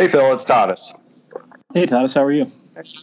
Hey, Phil, it's Tadas. Hey, Tadas, how are you?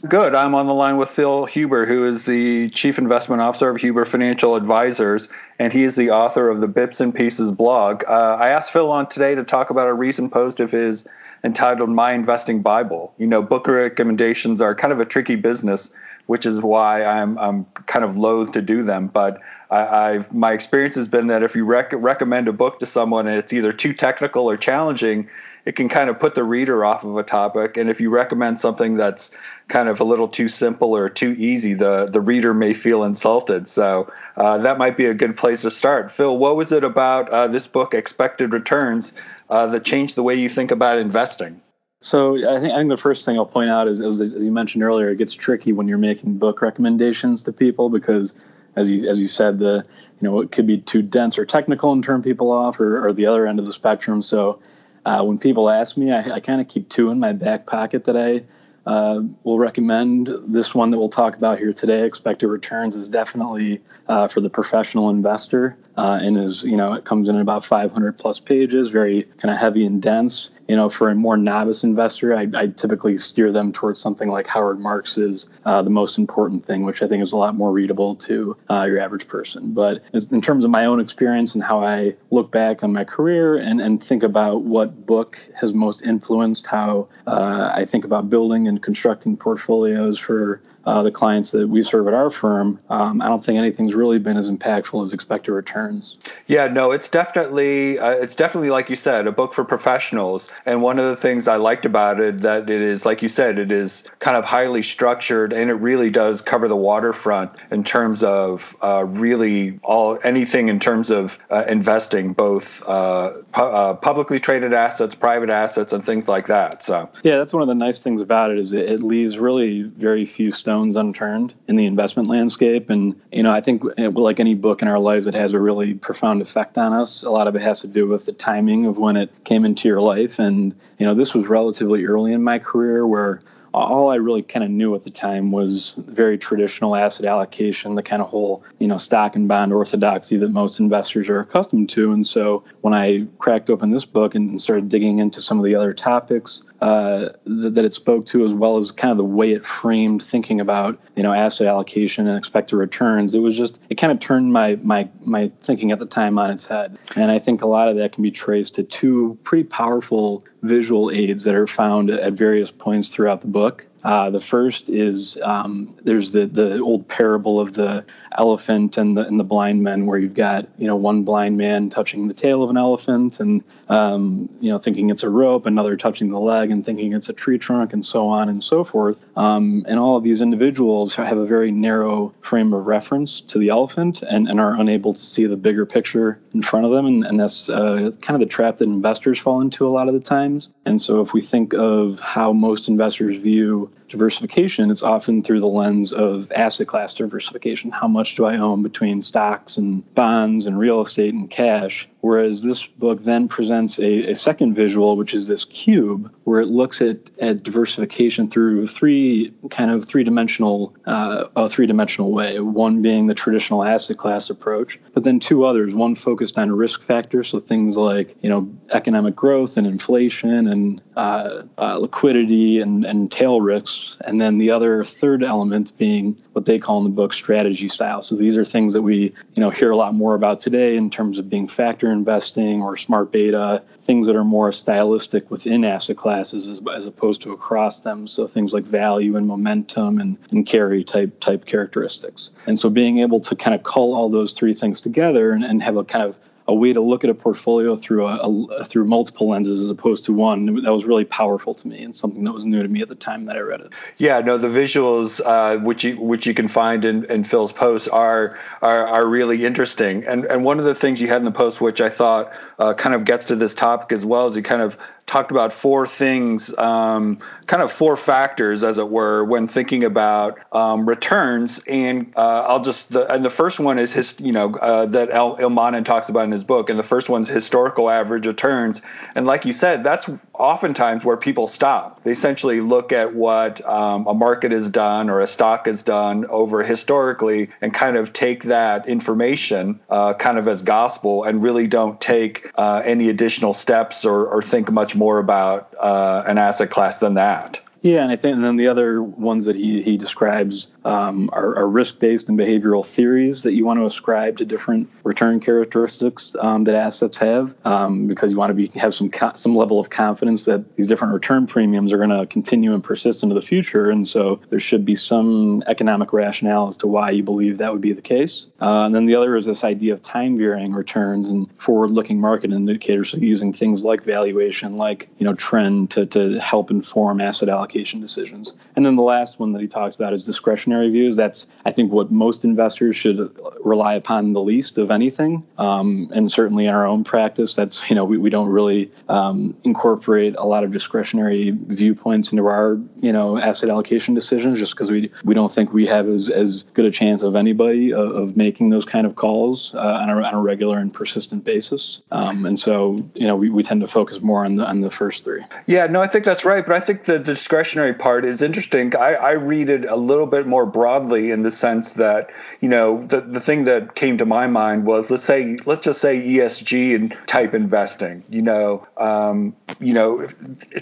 Good. I'm on the line with Phil Huber, who is the Chief Investment Officer of Huber Financial Advisors, and he is the author of the Bips and Pieces blog. Uh, I asked Phil on today to talk about a recent post of his entitled My Investing Bible. You know, book recommendations are kind of a tricky business, which is why I'm, I'm kind of loath to do them. But I, have my experience has been that if you rec- recommend a book to someone and it's either too technical or challenging, it can kind of put the reader off of a topic. And if you recommend something that's kind of a little too simple or too easy, the the reader may feel insulted. So uh, that might be a good place to start. Phil, what was it about uh, this book, Expected Returns, uh, that changed the way you think about investing? So I think I think the first thing I'll point out is, as, as you mentioned earlier, it gets tricky when you're making book recommendations to people because as you as you said, the you know it could be too dense or technical and turn people off, or, or the other end of the spectrum. So uh, when people ask me, I, I kind of keep two in my back pocket that I uh, will recommend. This one that we'll talk about here today, expected returns, is definitely uh, for the professional investor, uh, and is you know it comes in about 500 plus pages, very kind of heavy and dense you know, for a more novice investor, I, I typically steer them towards something like Howard Marks's uh, The Most Important Thing, which I think is a lot more readable to uh, your average person. But in terms of my own experience and how I look back on my career and, and think about what book has most influenced how uh, I think about building and constructing portfolios for uh, the clients that we serve at our firm, um, I don't think anything's really been as impactful as expected returns. Yeah, no, it's definitely uh, it's definitely like you said, a book for professionals. And one of the things I liked about it that it is like you said, it is kind of highly structured, and it really does cover the waterfront in terms of uh, really all anything in terms of uh, investing, both uh, pu- uh, publicly traded assets, private assets, and things like that. So yeah, that's one of the nice things about it is it, it leaves really very few stones stones unturned in the investment landscape. And, you know, I think eh, like any book in our lives, it has a really profound effect on us. A lot of it has to do with the timing of when it came into your life. And, you know, this was relatively early in my career where all I really kind of knew at the time was very traditional asset allocation, the kind of whole, you know, stock and bond orthodoxy that most investors are accustomed to. And so when I cracked open this book and started digging into some of the other topics, uh, that it spoke to, as well as kind of the way it framed thinking about you know asset allocation and expected returns. It was just it kind of turned my my my thinking at the time on its head, and I think a lot of that can be traced to two pretty powerful visual aids that are found at various points throughout the book book. Uh, the first is um, there's the the old parable of the elephant and the and the blind men, where you've got you know one blind man touching the tail of an elephant and um, you know thinking it's a rope, another touching the leg and thinking it's a tree trunk, and so on and so forth. Um, and all of these individuals have a very narrow frame of reference to the elephant and, and are unable to see the bigger picture in front of them, and, and that's uh, kind of the trap that investors fall into a lot of the times. And so if we think of how most investors view diversification, it's often through the lens of asset class diversification. How much do I own between stocks and bonds and real estate and cash? Whereas this book then presents a, a second visual, which is this cube, where it looks at, at diversification through three kind of three dimensional, uh, a three dimensional way. One being the traditional asset class approach, but then two others. One focused on risk factors, so things like you know economic growth and inflation and uh, uh, liquidity and, and tail risks, and then the other third element being what they call in the book strategy style. So these are things that we you know hear a lot more about today in terms of being factor investing or smart beta, things that are more stylistic within asset classes as, as opposed to across them. So things like value and momentum and, and carry type type characteristics. And so being able to kind of cull all those three things together and, and have a kind of a way to look at a portfolio through a, a, through multiple lenses as opposed to one that was really powerful to me and something that was new to me at the time that I read it. Yeah, no, the visuals uh, which you which you can find in, in Phil's posts are, are are really interesting. And and one of the things you had in the post, which I thought uh, kind of gets to this topic as well, is you kind of talked about four things, um, kind of four factors, as it were, when thinking about um, returns. And uh, I'll just the and the first one is his, you know, uh, that El, Ilmanen talks about in his book. And the first one's historical average returns. And like you said, that's oftentimes where people stop. They essentially look at what um, a market has done or a stock has done over historically and kind of take that information uh, kind of as gospel and really don't take uh, any additional steps or, or, think much more about uh, an asset class than that. Yeah, and I think and then the other ones that he he describes um, are, are risk based and behavioral theories that you want to ascribe to different return characteristics um, that assets have, um, because you want to be have some co- some level of confidence that these different return premiums are going to continue and persist into the future, and so there should be some economic rationale as to why you believe that would be the case. Uh, and then the other is this idea of time varying returns and forward looking market indicators, so using things like valuation, like you know trend to to help inform asset allocation decisions. And then the last one that he talks about is discretionary views. That's, I think, what most investors should rely upon the least of anything. Um, and certainly in our own practice, that's, you know, we, we don't really um, incorporate a lot of discretionary viewpoints into our, you know, asset allocation decisions just because we, we don't think we have as, as good a chance of anybody of, of making those kind of calls uh, on, a, on a regular and persistent basis. Um, and so, you know, we, we tend to focus more on the, on the first three. Yeah, no, I think that's right. But I think the discretionary part is interesting. I, I read it a little bit more broadly in the sense that you know the the thing that came to my mind was let's say let's just say ESG and type investing. You know, um, you know,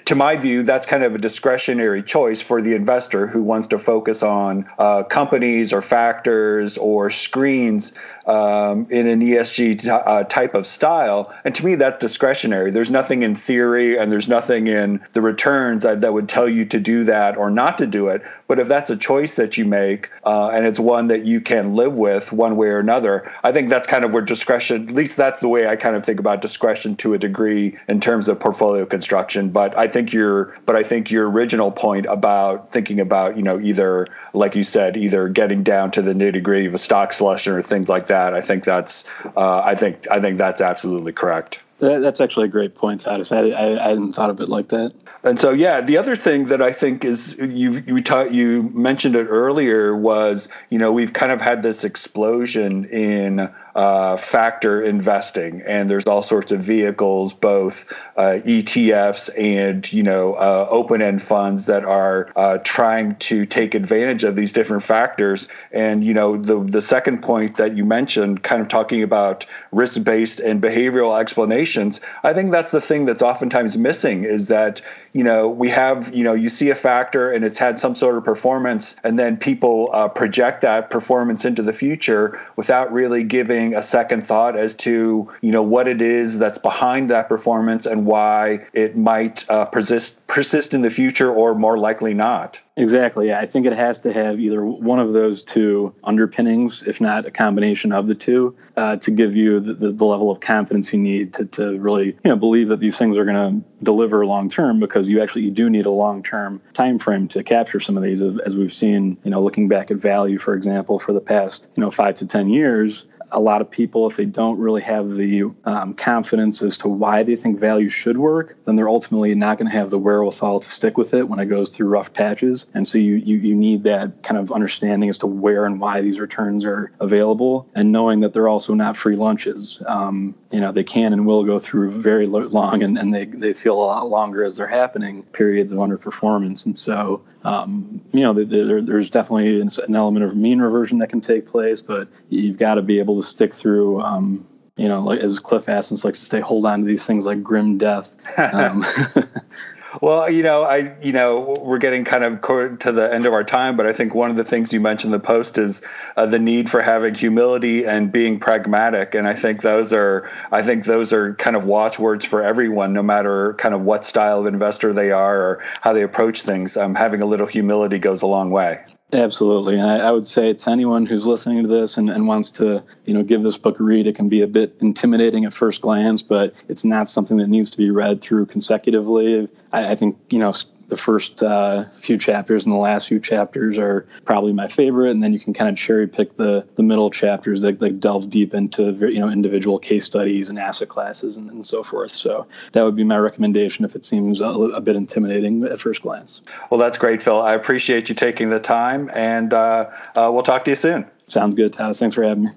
to my view, that's kind of a discretionary choice for the investor who wants to focus on uh, companies or factors or screens um, in an ESG t- uh, type of style. And to me, that's discretionary. There's nothing in theory and there's nothing in the returns that, that would tell you to do that or not to do it. But if that's a choice that you make uh, and it's one that you can live with one way or another, I think that's kind of where discretion, at least that's the way I kind of think about discretion to a degree in terms of portfolio construction. But I think your, but I think your original point about thinking about, you know, either, like you said, either getting down to the nitty gritty of a stock selection or things like that. I think that's uh, I think I think that's absolutely correct. That, that's actually a great point. I, I, I, hadn't thought of it like that. And so, yeah, the other thing that I think is you you taught you mentioned it earlier was you know we've kind of had this explosion in uh, factor investing, and there's all sorts of vehicles, both uh, ETFs and you know uh, open-end funds that are uh, trying to take advantage of these different factors. And you know the the second point that you mentioned, kind of talking about risk-based and behavioral explanations, I think that's the thing that's oftentimes missing is that you know we have you know you see a factor and it's had some sort of performance, and then people uh, project that performance into the future without really giving a second thought as to you know what it is that's behind that performance and why it might uh, persist persist in the future or more likely not. Exactly. I think it has to have either one of those two underpinnings, if not a combination of the two, uh, to give you the, the, the, level of confidence you need to, to really you know believe that these things are going to deliver long term. Because you actually you do need a long term time frame to capture some of these, as we've seen. You know, looking back at value, for example, for the past you know five to ten years, a lot of people, if they don't really have the um, confidence as to why they think value should work, then they're ultimately not going to have the wherewithal to stick with it when it goes through rough patches. And so you, you, you need that kind of understanding as to where and why these returns are available and knowing that they're also not free lunches. Um, you know, they can and will go through very long and, and they, they feel a lot longer as they're happening periods of underperformance. And so, um, you know, there, there's definitely an element of mean reversion that can take place, but you've got to be able to stick through. Um, you know, like as Cliff Asness likes to say, hold on to these things like grim death. Um, Well, you know, I, you know, we're getting kind of to the end of our time, but I think one of the things you mentioned in the post is uh, the need for having humility and being pragmatic, and I think those are, I think those are kind of watchwords for everyone, no matter kind of what style of investor they are or how they approach things. Um, having a little humility goes a long way. Absolutely. And I, I, would say to anyone who's listening to this and, and wants to, you know, give this book a read, it can be a bit intimidating at first glance, but it's not something that needs to be read through consecutively. I, I think, you know, the first uh, few chapters and the last few chapters are probably my favorite, and then you can kind of cherry pick the the middle chapters that like delve deep into you know individual case studies and asset classes and, and so forth. So that would be my recommendation if it seems a, a, bit intimidating at first glance. Well, that's great, Phil. I appreciate you taking the time, and uh, uh, we'll talk to you soon. Sounds good, Tadas. Thanks for having me.